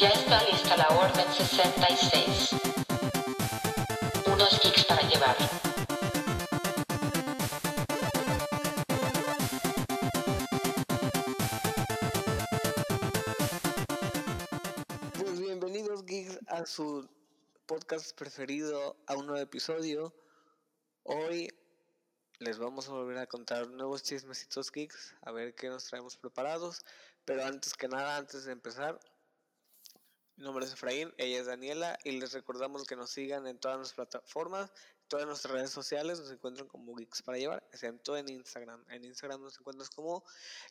Ya está lista la Orden 66. Unos geeks para llevar. Pues bienvenidos geeks a su podcast preferido, a un nuevo episodio. Hoy les vamos a volver a contar nuevos chismecitos geeks, a ver qué nos traemos preparados. Pero antes que nada, antes de empezar, mi nombre es Efraín, ella es Daniela y les recordamos que nos sigan en todas nuestras plataformas, todas nuestras redes sociales, nos encuentran como Geeks para llevar, excepto en Instagram. En Instagram nos encuentras como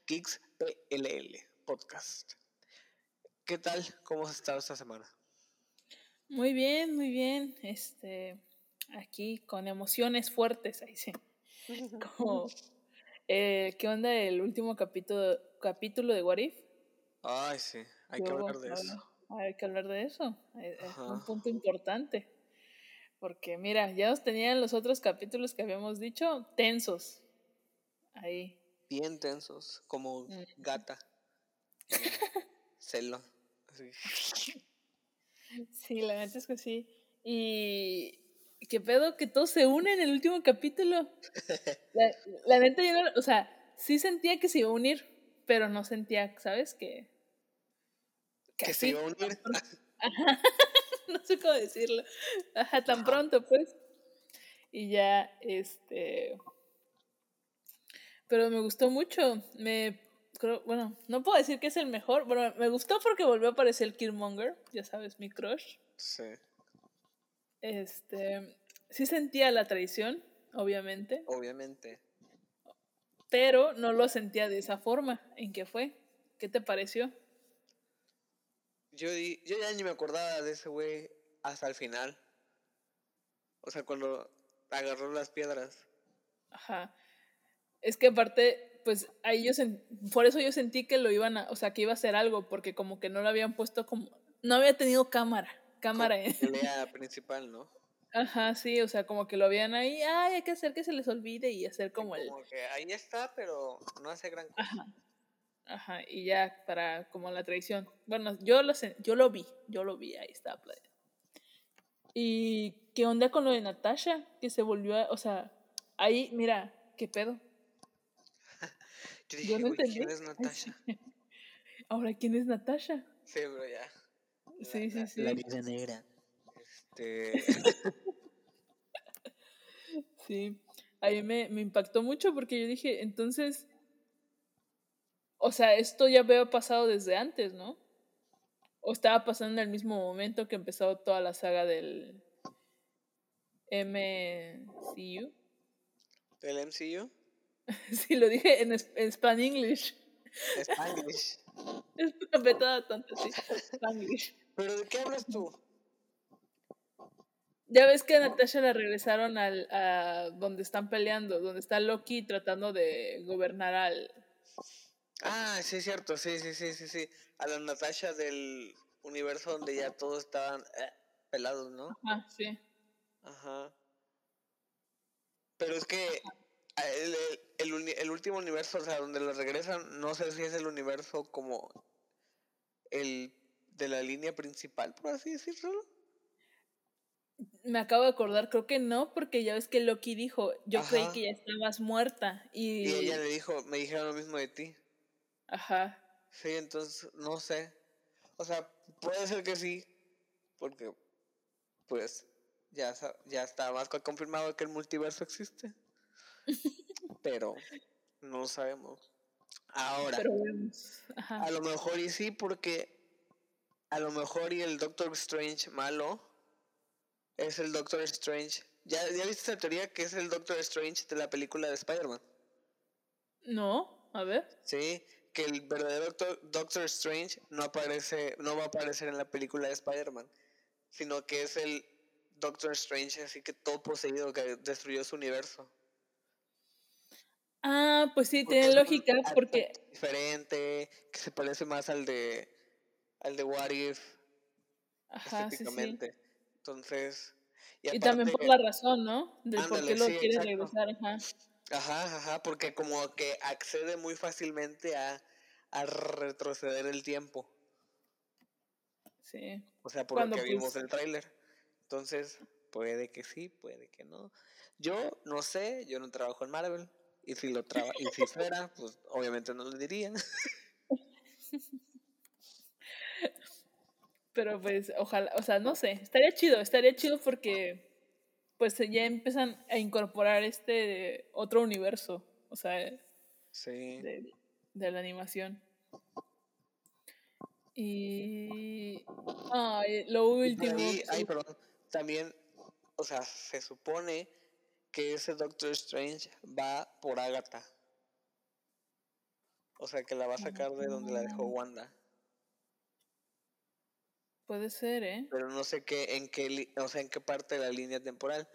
Geeks PLL Podcast. ¿Qué tal? ¿Cómo has estado esta semana? Muy bien, muy bien. Este, aquí con emociones fuertes, ahí sí. Como, eh, ¿qué onda el último capítulo, capítulo de What If? Ay, sí, hay que hablar de eso. Hay que hablar de eso. Es es un punto importante. Porque mira, ya nos tenían los otros capítulos que habíamos dicho tensos. Ahí. Bien tensos, como Mm. gata. eh, Celo. Sí, la neta es que sí. Y qué pedo que todos se unen en el último capítulo. La, la neta yo no, o sea, sí sentía que se iba a unir, pero no sentía, ¿sabes? Que, Que se iba a unir. no sé cómo decirlo. Ajá, tan pronto, pues. Y ya, este. Pero me gustó mucho. Me creo, bueno, no puedo decir que es el mejor. Bueno, me gustó porque volvió a aparecer el Killmonger, ya sabes, mi crush. Sí. Este, sí sentía la traición, obviamente, Obviamente. pero no lo sentía de esa forma. ¿En qué fue? ¿Qué te pareció? Yo, di- yo ya ni me acordaba de ese güey hasta el final. O sea, cuando agarró las piedras. Ajá. Es que aparte, pues ahí yo sen- por eso yo sentí que lo iban a, o sea, que iba a hacer algo, porque como que no lo habían puesto como, no había tenido cámara, cámara. Pelea principal, ¿no? Ajá, sí, o sea, como que lo habían ahí, ay, hay que hacer que se les olvide y hacer como el, Como que ahí está, pero no hace gran cosa. Ajá. Ajá, y ya para como la traición. Bueno, yo lo sé, yo lo vi, yo lo vi, ahí está. playa. ¿Y qué onda con lo de Natasha? Que se volvió a, o sea, ahí, mira, qué pedo. Yo Yo dije, no güey, ¿quién entendí. es Natasha? Ahora, ¿quién es Natasha? Sí, pero ya. Sí, sí, sí. vida negra. Este. Sí, ahí me, me impactó mucho porque yo dije, entonces, o sea, esto ya había pasado desde antes, ¿no? O estaba pasando en el mismo momento que empezó toda la saga del MCU. ¿Del MCU? Sí, lo dije en, en Span English. Spanglish. Es una petada tonta, sí. Spanglish. ¿Pero de qué hablas tú? Ya ves que a Natasha la regresaron al, a donde están peleando, donde está Loki tratando de gobernar al, Ah, sí, es cierto, sí, sí, sí, sí, sí. A la Natasha del universo donde ya todos estaban eh, pelados, ¿no? Ah, sí. Ajá. Pero es que el, el, el último universo, o sea, donde lo regresan, no sé si es el universo como el de la línea principal, por así decirlo. Me acabo de acordar, creo que no, porque ya ves que Loki dijo, yo creí Ajá. que ya estabas muerta. Y, Y ella le dijo, me dijeron lo mismo de ti. Ajá. Sí, entonces, no sé. O sea, puede ser que sí, porque, pues, ya, ya está más que confirmado que el multiverso existe. Pero, no sabemos. Ahora, Pero. Ajá. a lo mejor y sí, porque a lo mejor y el Doctor Strange malo es el Doctor Strange. ¿Ya, ya viste esa teoría que es el Doctor Strange de la película de Spider-Man? No, a ver. Sí, que el verdadero Doctor, Doctor Strange no aparece, no va a aparecer en la película de Spider-Man, sino que es el Doctor Strange, así que todo poseído que destruyó su universo. Ah, pues sí, Porque tiene lógica, porque. diferente, que se parece más al de al de What If Ajá, sí, sí. estéticamente. Entonces, Y también por la razón, ¿no? De por qué lo sí, quiere exacto. regresar, ajá. Ajá, ajá, porque como que accede muy fácilmente a, a retroceder el tiempo. Sí. O sea, por Cuando, lo que vimos pues- el tráiler. Entonces, puede que sí, puede que no. Yo no sé, yo no trabajo en Marvel. Y si lo traba y si fuera, pues obviamente no lo diría. Pero pues, ojalá, o sea, no sé, estaría chido, estaría chido porque pues ya empiezan a incorporar este otro universo, o sea, Sí. de, de la animación. Y ay, lo último. ay, perdón, también, o sea, se supone que ese Doctor Strange va por Agatha. O sea, que la va a sacar de donde la dejó Wanda. puede ser, ¿eh? Pero no sé qué, en qué, o sea, en qué parte de la línea temporal.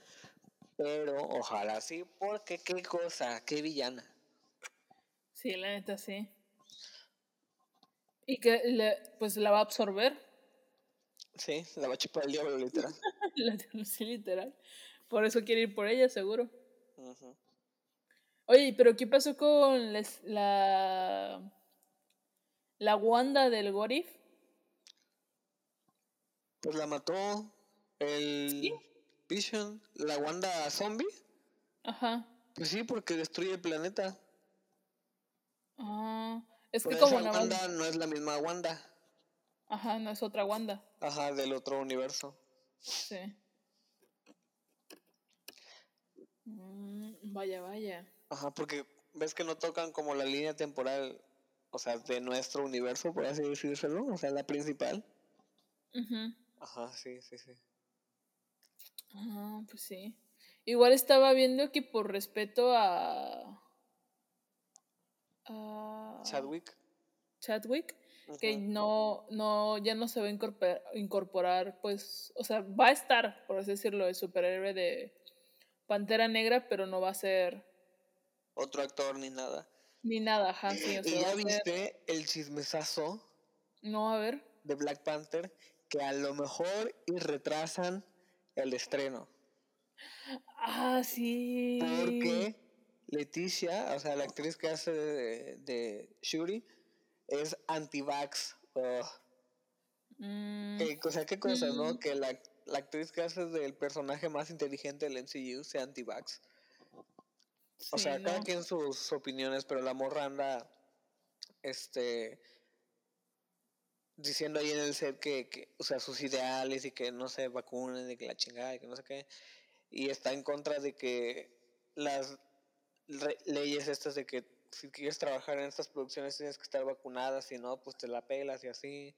Pero ojalá sí, porque qué cosa, qué villana. Sí, la neta sí. Y que le- pues la va a absorber, Sí, la va a chupar el diablo, literal. sí, literal. Por eso quiere ir por ella, seguro. Ujú. Oye, pero ¿qué pasó con les- la la Wanda del Gorif? Pues la mató el Vision, la Wanda zombie. Ajá. Pues sí, porque destruye el planeta. Ah, es que como Wanda no es la misma Wanda. Ajá, no es otra Wanda. Ajá, del otro universo. Sí. Mm, vaya, vaya. Ajá, porque ves que no tocan como la línea temporal, o sea, de nuestro universo, por así decírselo, o sea, la principal. Ujú. Ajá, sí, sí, sí. Ah, pues sí. Igual estaba viendo que por respeto a. a Chadwick. Chadwick, que no, no, ya no se va a incorporar, incorporar, pues, o sea, va a estar, por así decirlo, el superhéroe de Pantera Negra, pero no va a ser Otro actor ni nada. ni nada, ajá, sí, o ¿Y sea, ya ser- viste el chismesazo No, a ver. de Black Panther? Que a lo mejor y retrasan el estreno. Ah, sí. Porque Leticia, o sea, la actriz que hace de, de Shuri, es anti-vax. Ugh. Mm, o sea, qué cosa, ¿no? Mm. Que la, la actriz que hace del personaje más inteligente del MCU sea anti-vax. O sea, cada quien sus opiniones, pero la morra anda, este, diciendo ahí en el set que, que, o sea, sus ideales y que no se vacunen, de que la chingada y que no sé qué. Y está en contra de que las leyes estas de que si quieres trabajar en estas producciones tienes que estar vacunada, si no, pues te la pelas y así.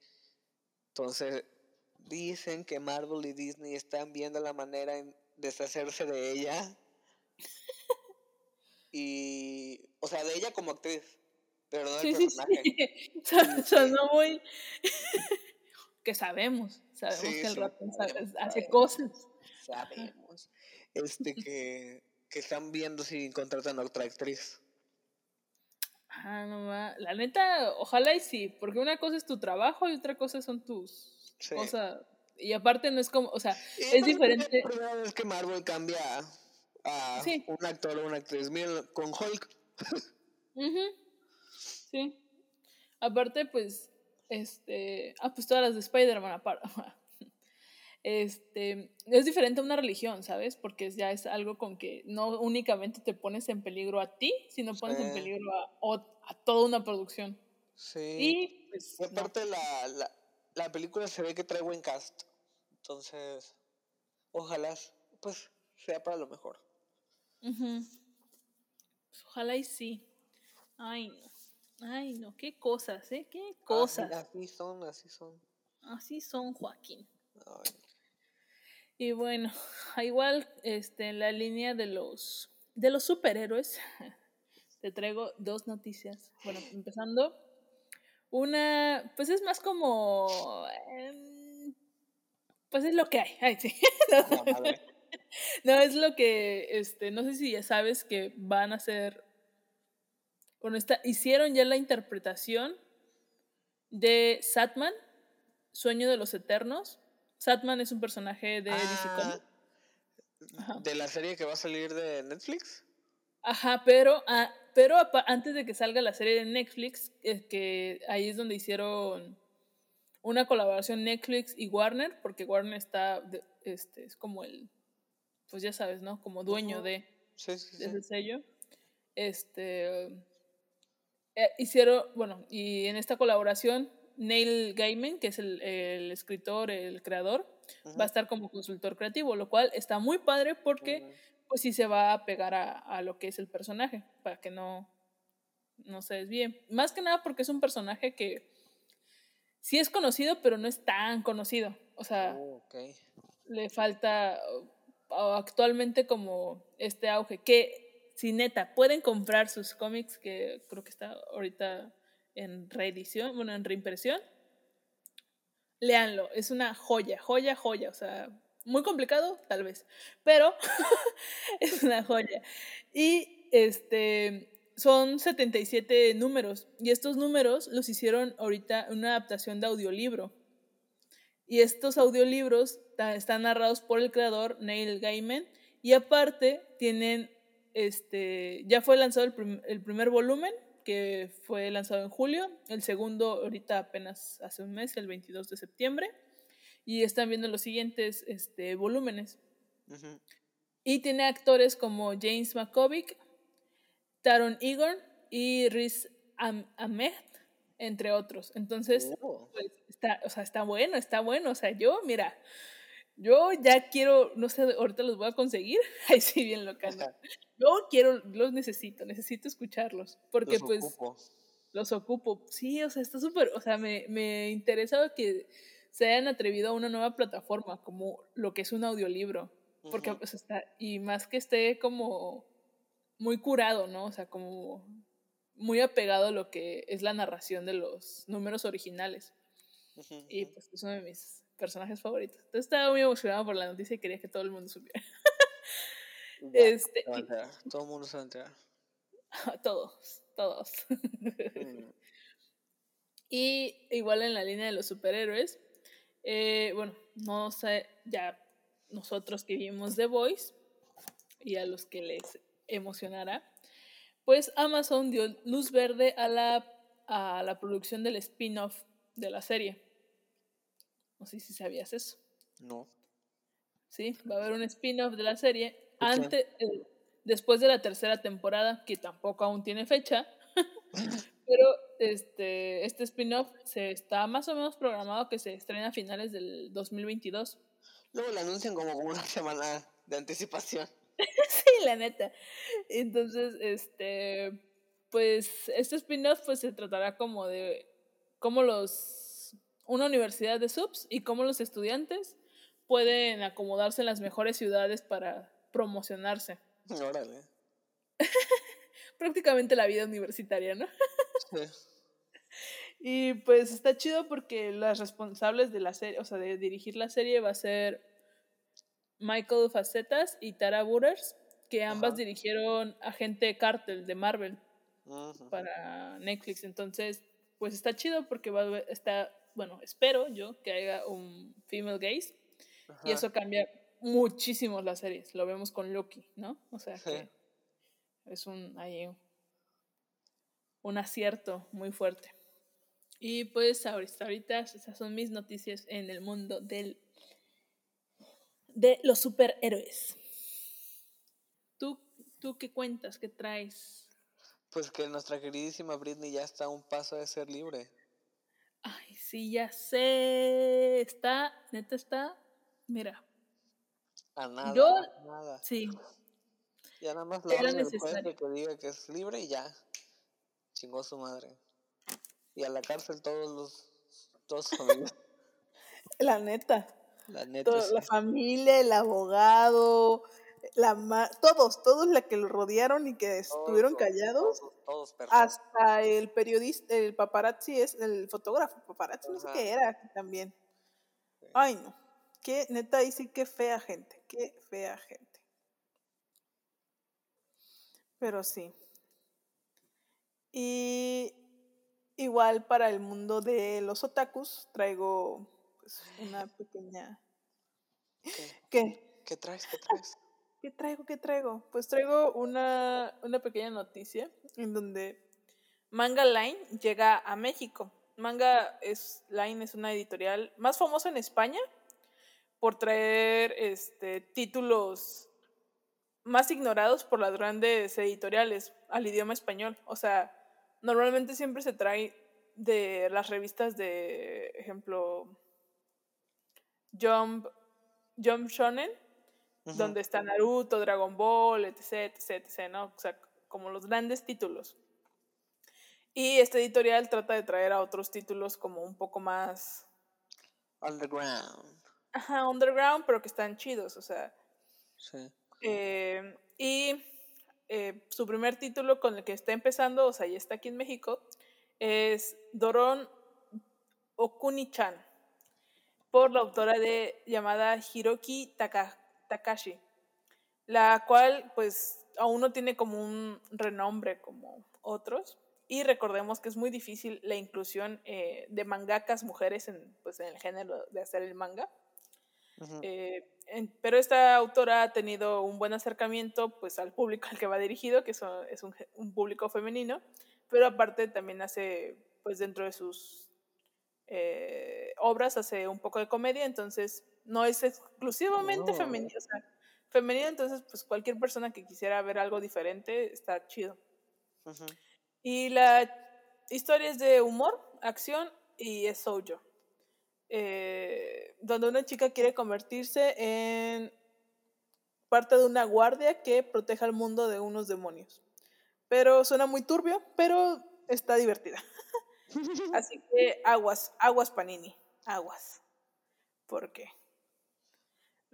Entonces, dicen que Marvel y Disney están viendo la manera en deshacerse de ella. y, o sea, de ella como actriz, pero no del Sí, sí, personaje. sí. Sonó muy. que sabemos. Sabemos Sí, que el sí, ratón hace cosas. Sabemos. Este que, que están viendo si contratan a otra actriz. Ah, no ma- La neta, ojalá y sí, porque una cosa es tu trabajo y otra cosa son tus Sí. cosas. Y aparte no es como, o sea, Y es diferente. Es la primera vez que Marvel cambia a Sí. un actor o una actriz. Miren, con Hulk. Ujú, Sí. Aparte, pues, este. Ah, pues todas las de Spider-Man, aparte. Este, es diferente a una religión, ¿sabes? Porque ya es algo con que no únicamente te pones en peligro a ti, sino pones en peligro a, toda una producción. Sí. Y, pues, Y no. aparte la, la, la película se ve que trae buen cast. Entonces, ojalá pues sea para lo mejor. Ujú. Pues, ojalá y sí. Ay, no. Ay, no, qué cosas, ¿eh? Qué Así, cosas. así son, así son. Así son, Joaquín. Ay, Y bueno, igual este, en la línea de los, de los superhéroes, te traigo dos noticias. Bueno, empezando, una, pues es más como, em, pues es lo que hay. Ay, sí. No, es lo que, este, no sé si ya sabes que van a hacer, bueno, está, hicieron ya la interpretación de Satman, Sueño de los Eternos. Satman es un personaje de. Ah, de la serie que va a salir de Netflix. Ajá, pero, ah, pero antes de que salga la serie de Netflix, es que ahí es donde hicieron una colaboración Netflix y Warner, porque Warner está, de- este, es como el, pues ya sabes, ¿no? Como dueño de, Sí, sí, de sí. ese sello. Este, eh, hicieron, bueno, y en esta colaboración, Neil Gaiman, que es el, el escritor, el creador, va a estar como consultor creativo, lo cual está muy padre porque pues sí se va a pegar a, a lo que es el personaje, para que no, no se desvíe. Más que nada porque es un personaje que sí es conocido, pero no es tan conocido. O sea, Oh, le falta actualmente como este auge. Que si neta pueden comprar sus cómics, que creo que está ahorita en reedición, bueno, en reimpresión, léanlo. Es una joya, joya, joya. O sea, muy complicado, tal vez, pero es una joya. Y este son 77 números y estos números los hicieron ahorita una adaptación de audiolibro. Y estos audiolibros están narrados por el creador Neil Gaiman y aparte tienen este ya fue lanzado el, el primer volumen que fue lanzado en julio, el segundo ahorita apenas hace un mes, el 22 de septiembre y están viendo los siguientes este, volúmenes. Y tiene actores como James McCovick, Taron Egon y Riz Am- Ahmed, entre otros. Entonces, Oh. pues, está, o sea, está bueno, está bueno. O sea, yo, mira, yo ya quiero, no sé, ahorita los voy a conseguir. Ahí sí, bien loca. ¿no? Yo quiero, los necesito, necesito escucharlos. Porque Los pues ocupo. los ocupo. Sí, o sea, está súper, o sea, me, me interesa que se hayan atrevido a una nueva plataforma como lo que es un audiolibro. Porque pues está, y más que esté como muy curado, ¿no? O sea, como muy apegado a lo que es la narración de los números originales. Y pues es uno de mis personajes favoritos. Entonces estaba muy emocionado por la noticia y quería que todo el mundo supiera. Este, Todo el mundo se va a enterar. todos, todos. Mm, Y igual en la línea de los superhéroes, eh, bueno, no sé, ya nosotros que vimos The Voice y a los que les emocionará, pues Amazon dio luz verde a la, a la producción del spin-off de la serie. No sé si sabías eso. No. Sí, va a haber un spin-off de la serie antes, eh, después de la tercera temporada, que tampoco aún tiene fecha. pero este, este spin-off se está más o menos programado que se estrena a finales del 2022. Luego lo anuncian como una semana de anticipación. sí, la neta. Entonces, este, pues este spin-off pues se tratará como de cómo los una universidad de subs y cómo los estudiantes pueden acomodarse en las mejores ciudades para promocionarse. Órale. Prácticamente la vida universitaria, ¿no? Sí. Y pues está chido porque las responsables de la serie, o sea, de dirigir la serie va a ser Michael Facetas y Tara Butters, que ambas Ajá. dirigieron Agente Cartel de Marvel para Netflix. Entonces, pues está chido porque va está, bueno, espero yo que haya un female gaze y eso cambia muchísimo las series. Lo vemos con Loki, ¿no? O sea Sí. que es un ahí un acierto muy fuerte. Y pues ahorita, ahorita esas son mis noticias en el mundo del de los superhéroes. ¿Tú, tú qué cuentas? ¿Qué traes? Pues que nuestra queridísima Britney ya está a un paso de ser libre. Ay, sí, ya sé. Está, neta está. Mira, A nada. Yo- a nada. sí. Ya nada más la del que diga que es libre y ya. Chingó su madre. Y a la cárcel todos los. Todos sus amigos. La neta. La neta. To- sí. la familia, el abogado, la ma- todos, todos la que lo rodearon y que Todos, estuvieron callados, Todos, todos hasta el periodista, el paparazzi es el fotógrafo, paparazzi, no sé qué era también. Sí. Ay, no. Qué, neta, ahí sí, qué fea gente, qué fea gente. Pero sí. Y igual para el mundo de los otakus, traigo pues, una pequeña... ¿Qué? ¿Qué? ¿Qué traes? ¿Qué traes? ¿Qué traigo? ¿Qué traigo? Pues traigo una, una pequeña noticia en donde Manga Line llega a México. Manga Line es una editorial más famosa en España por traer este títulos más ignorados por las grandes editoriales al idioma español. O sea, normalmente siempre se trae de las revistas de ejemplo Jump Jump Shonen, Donde está Naruto, Dragon Ball, etc, etc, etc, ¿no? O sea, como los grandes títulos. Y este editorial trata de traer a otros títulos como un poco más Underground. ajá, underground, pero que están chidos, o sea. Sí. eh, y eh, su primer título con el que está empezando, o sea, ya está aquí en México, es Doron Okuni-chan, por la autora de llamada Hiroki Taka- Takashi, la cual pues aún no tiene como un renombre como otros. Y recordemos que es muy difícil la inclusión eh, de mangakas mujeres en, pues, en el género de hacer el manga. Eh, en- pero esta autora ha tenido un buen acercamiento pues, al público al que va dirigido, que so- es un público femenino, pero aparte también hace, pues dentro de sus eh, obras, hace un poco de comedia, entonces no es exclusivamente Oh. femenino, o sea, femenino, entonces pues cualquier persona que quisiera ver algo diferente está chido. Y la historia es de humor, acción y es shoujo. Eh, donde una chica quiere convertirse en parte de una guardia que proteja al mundo de unos demonios. Pero suena muy turbio, pero está divertida. Así que aguas, aguas Panini, aguas. ¿Por qué?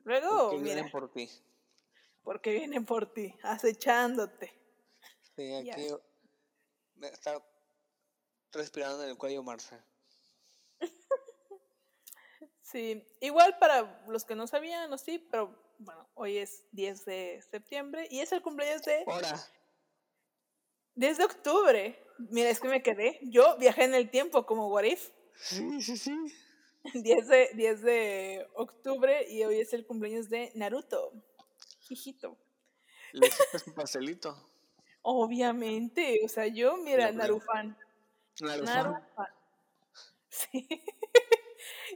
Luego, Porque mira, vienen por ti. porque vienen por ti, acechándote. Sí, Ya. aquí me está respirando en el cuello Marcia. Sí, igual para los que no sabían o sí, pero bueno, hoy es 10 de septiembre y es el cumpleaños de Ahora. 10 de octubre. Mira, es que me quedé. Yo viajé en el tiempo como What If. Sí, sí, sí. 10 de, 10 de octubre y hoy es el cumpleaños de Naruto. Hijito. Le hiciste su pastelito. Obviamente, o sea, yo, mira. Narufan. Narufan. Sí.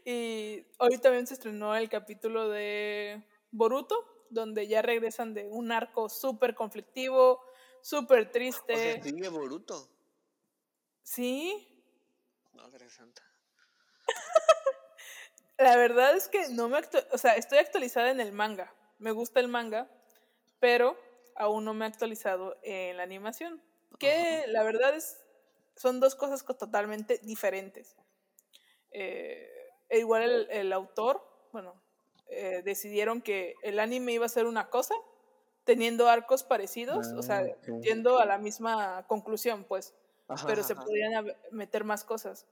y hoy también se estrenó el capítulo de Boruto, donde ya regresan de un arco súper conflictivo, súper O triste. sea, sigue Boruto. Sí, Madre santa. La verdad es que no me o sea, estoy actualizada en el manga. Me gusta el manga, pero aún no me he actualizado en la animación. Que la verdad es son dos cosas co- totalmente diferentes. Eh, igual el, el autor, bueno, eh, decidieron que el anime iba a ser una cosa, teniendo arcos parecidos, o sea, Ah, ok. yendo a la misma conclusión, pues Ajá, pero se ajá. hab- meter más cosas.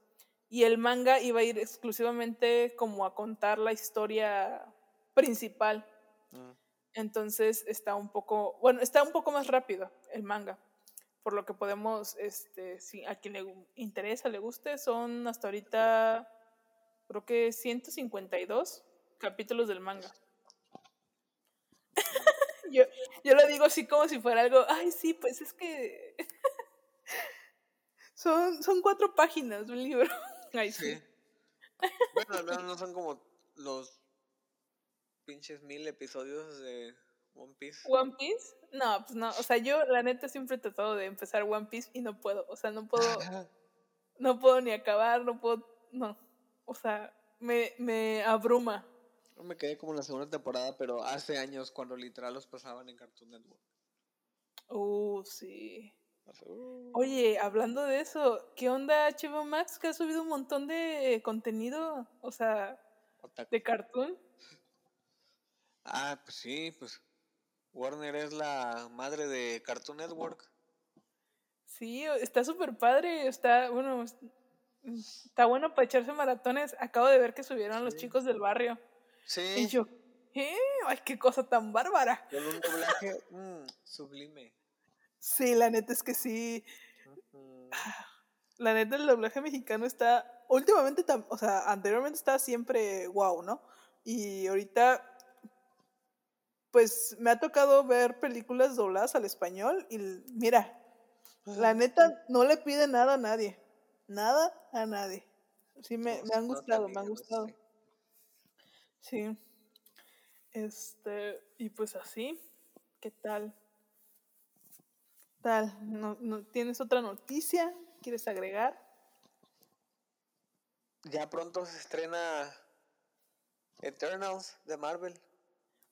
Y el manga iba a ir exclusivamente como a contar la historia principal. Mm. Entonces está un poco, bueno, está un poco más rápido el manga. Por lo que podemos, este, si a quien le interesa, le guste, son hasta ahorita, creo que 152 capítulos del manga. yo, yo lo digo así como si fuera algo, ay, sí, pues es que son, son cuatro páginas un libro. Ay, sí. Sí. Bueno, al menos no son como los pinches mil episodios de One Piece. One Piece, no, pues no, o sea, yo la neta siempre he tratado de empezar One Piece y no puedo, o sea, no puedo, no puedo ni acabar, no puedo, no, o sea, me, me abruma. Yo me quedé como en la segunda temporada, pero hace años cuando literal los pasaban en Cartoon Network. Uh, sí. Uh, Oye, hablando de eso, ¿qué onda HBO Max que ha subido un montón de contenido, o sea, otaku. de cartoon? Ah, pues sí, pues Warner es la madre de Cartoon Network. Sí, está súper padre, está, bueno, es- está bueno para echarse maratones. Acabo de ver que subieron los chicos del barrio. Y Sí, yo, ¿eh? Ay, qué cosa tan bárbara. con un doblaje mm, sublime. Sí, la neta es que sí. Mm, La neta, el doblaje mexicano está. Últimamente, o sea, anteriormente estaba siempre wow, ¿no? Y ahorita, pues me ha tocado ver películas dobladas al español y mira, la neta no le pide nada a nadie. Nada a nadie. Sí, me, me han gustado, me han gustado. Sí. Este, y pues así, ¿qué tal? Tal, ¿No, no, ¿Tienes otra noticia? ¿Quieres agregar? Ya pronto se estrena Eternals de Marvel.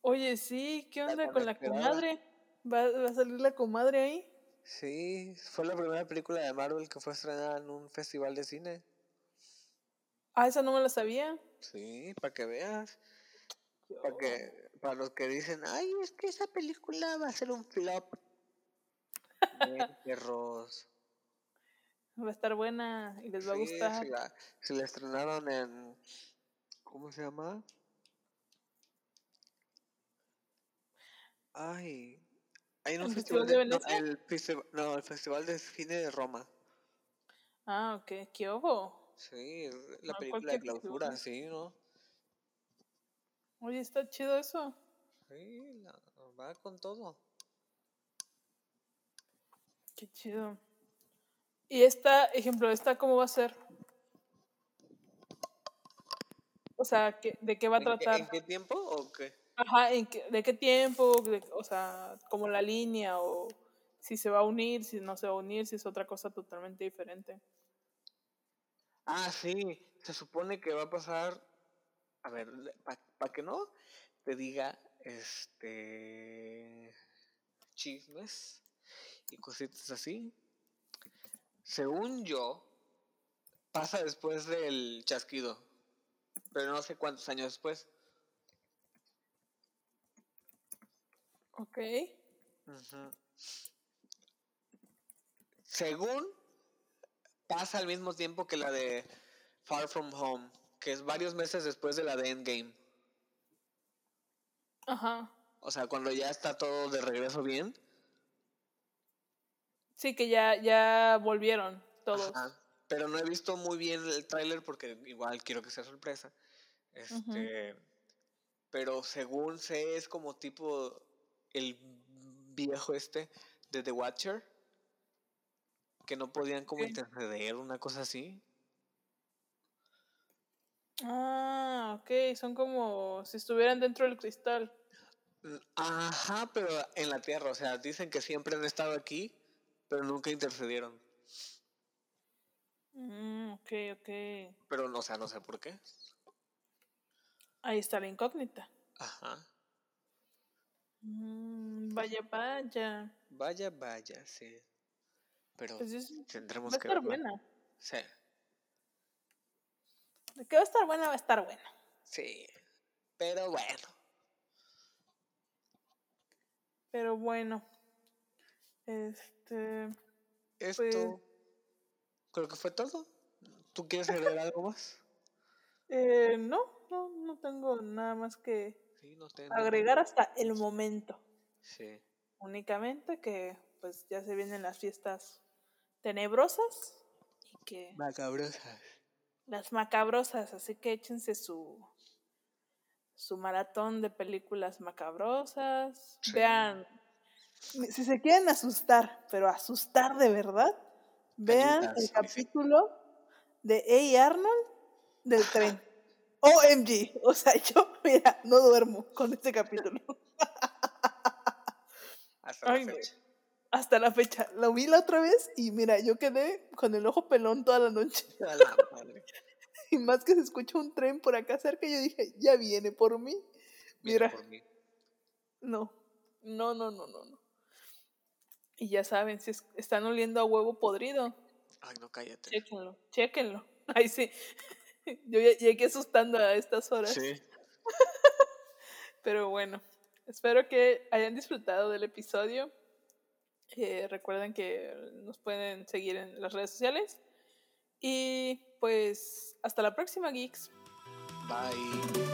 Oye, sí, ¿qué onda con la comadre? ¿Va, va a salir la comadre ahí? Sí, fue la primera película de Marvel que fue estrenada en un festival de cine. Ah, esa no me la sabía. Sí, para que veas. Para que, para los que dicen, ay, es que esa película va a ser un flop. Perros. Va a estar buena y les va a gustar. Si la, la estrenaron en. ¿Cómo se llama? Ay. Hay un ¿El festival, Festival de de, no, el festival, no, el Festival de Cine de Roma. Ah, ok, ¿qué hubo? Sí, la No, película de clausura, sí, ¿no? Oye, está chido eso. Sí, la- va con todo. Qué chido. Y esta, ejemplo, esta cómo va a ser? O sea, ¿qué- ¿de qué va a ¿En qué, tratar? en qué tiempo o qué? Ajá, ¿en qué- ¿de qué tiempo? De- o sea, como la línea o si se va a unir, si no se va a unir, si es otra cosa totalmente diferente. Ah, sí, se supone que va a pasar. A ver, para que no te diga este chismes y cositas así. Según yo, pasa después del chasquido, pero no sé cuántos años después. Ok. Según pasa al mismo tiempo que la de Far From Home, que es varios meses después de la de Endgame. Ajá. O sea, cuando ya está todo de regreso bien. Sí, que ya, ya volvieron todos. Ajá. Pero no he visto muy bien el tráiler porque igual quiero que sea sorpresa. Este, pero según sé es como tipo el viejo este de The Watcher que no podían como interceder, una cosa así. Ah, ok, son como si estuvieran dentro del cristal. Ajá, pero en la Tierra, o sea, dicen que siempre han estado aquí, pero nunca intercedieron. Mm, ok, ok. Pero, no, o sea, no sé por qué. Ahí está la incógnita. Ajá. Mm, vaya, vaya. Vaya, vaya, sí. Pero Pues es- tendremos va a que estar verla. buena. Sí, De que va a estar buena, va a estar buena. sí. Pero bueno. Pero bueno. Este. Esto Pues- creo que fue todo. ¿Tú quieres agregar algo más? eh, no, no, no tengo nada más que Sí, no te agregar hasta el momento. Sí. Únicamente que pues ya se vienen las fiestas tenebrosas y que Macabrosas. las macabrosas, así que échense su su maratón de películas macabrosas. Sí. Vean, si se quieren asustar, pero asustar de verdad, vean el capítulo de A. Arnold del tren. OMG, o sea, yo, mira, no duermo con este capítulo. Hasta la Ay, fecha. Hasta la fecha. Lo vi la otra vez y mira, yo quedé con el ojo pelón toda la noche. A la madre. Y más que se escucha un tren por acá cerca, yo dije, ya viene por mí. Viene Mira. por mí. No, no, no, no, no, no. Y ya saben, si es- están oliendo a huevo podrido, Ay, no, cállate. chéquenlo, chéquenlo. Ay, sí. Yo ya llegué asustando a estas horas. Sí. Pero bueno, espero que hayan disfrutado del episodio. Eh, recuerden que nos pueden seguir en las redes sociales. Y pues hasta la próxima, geeks. Bye.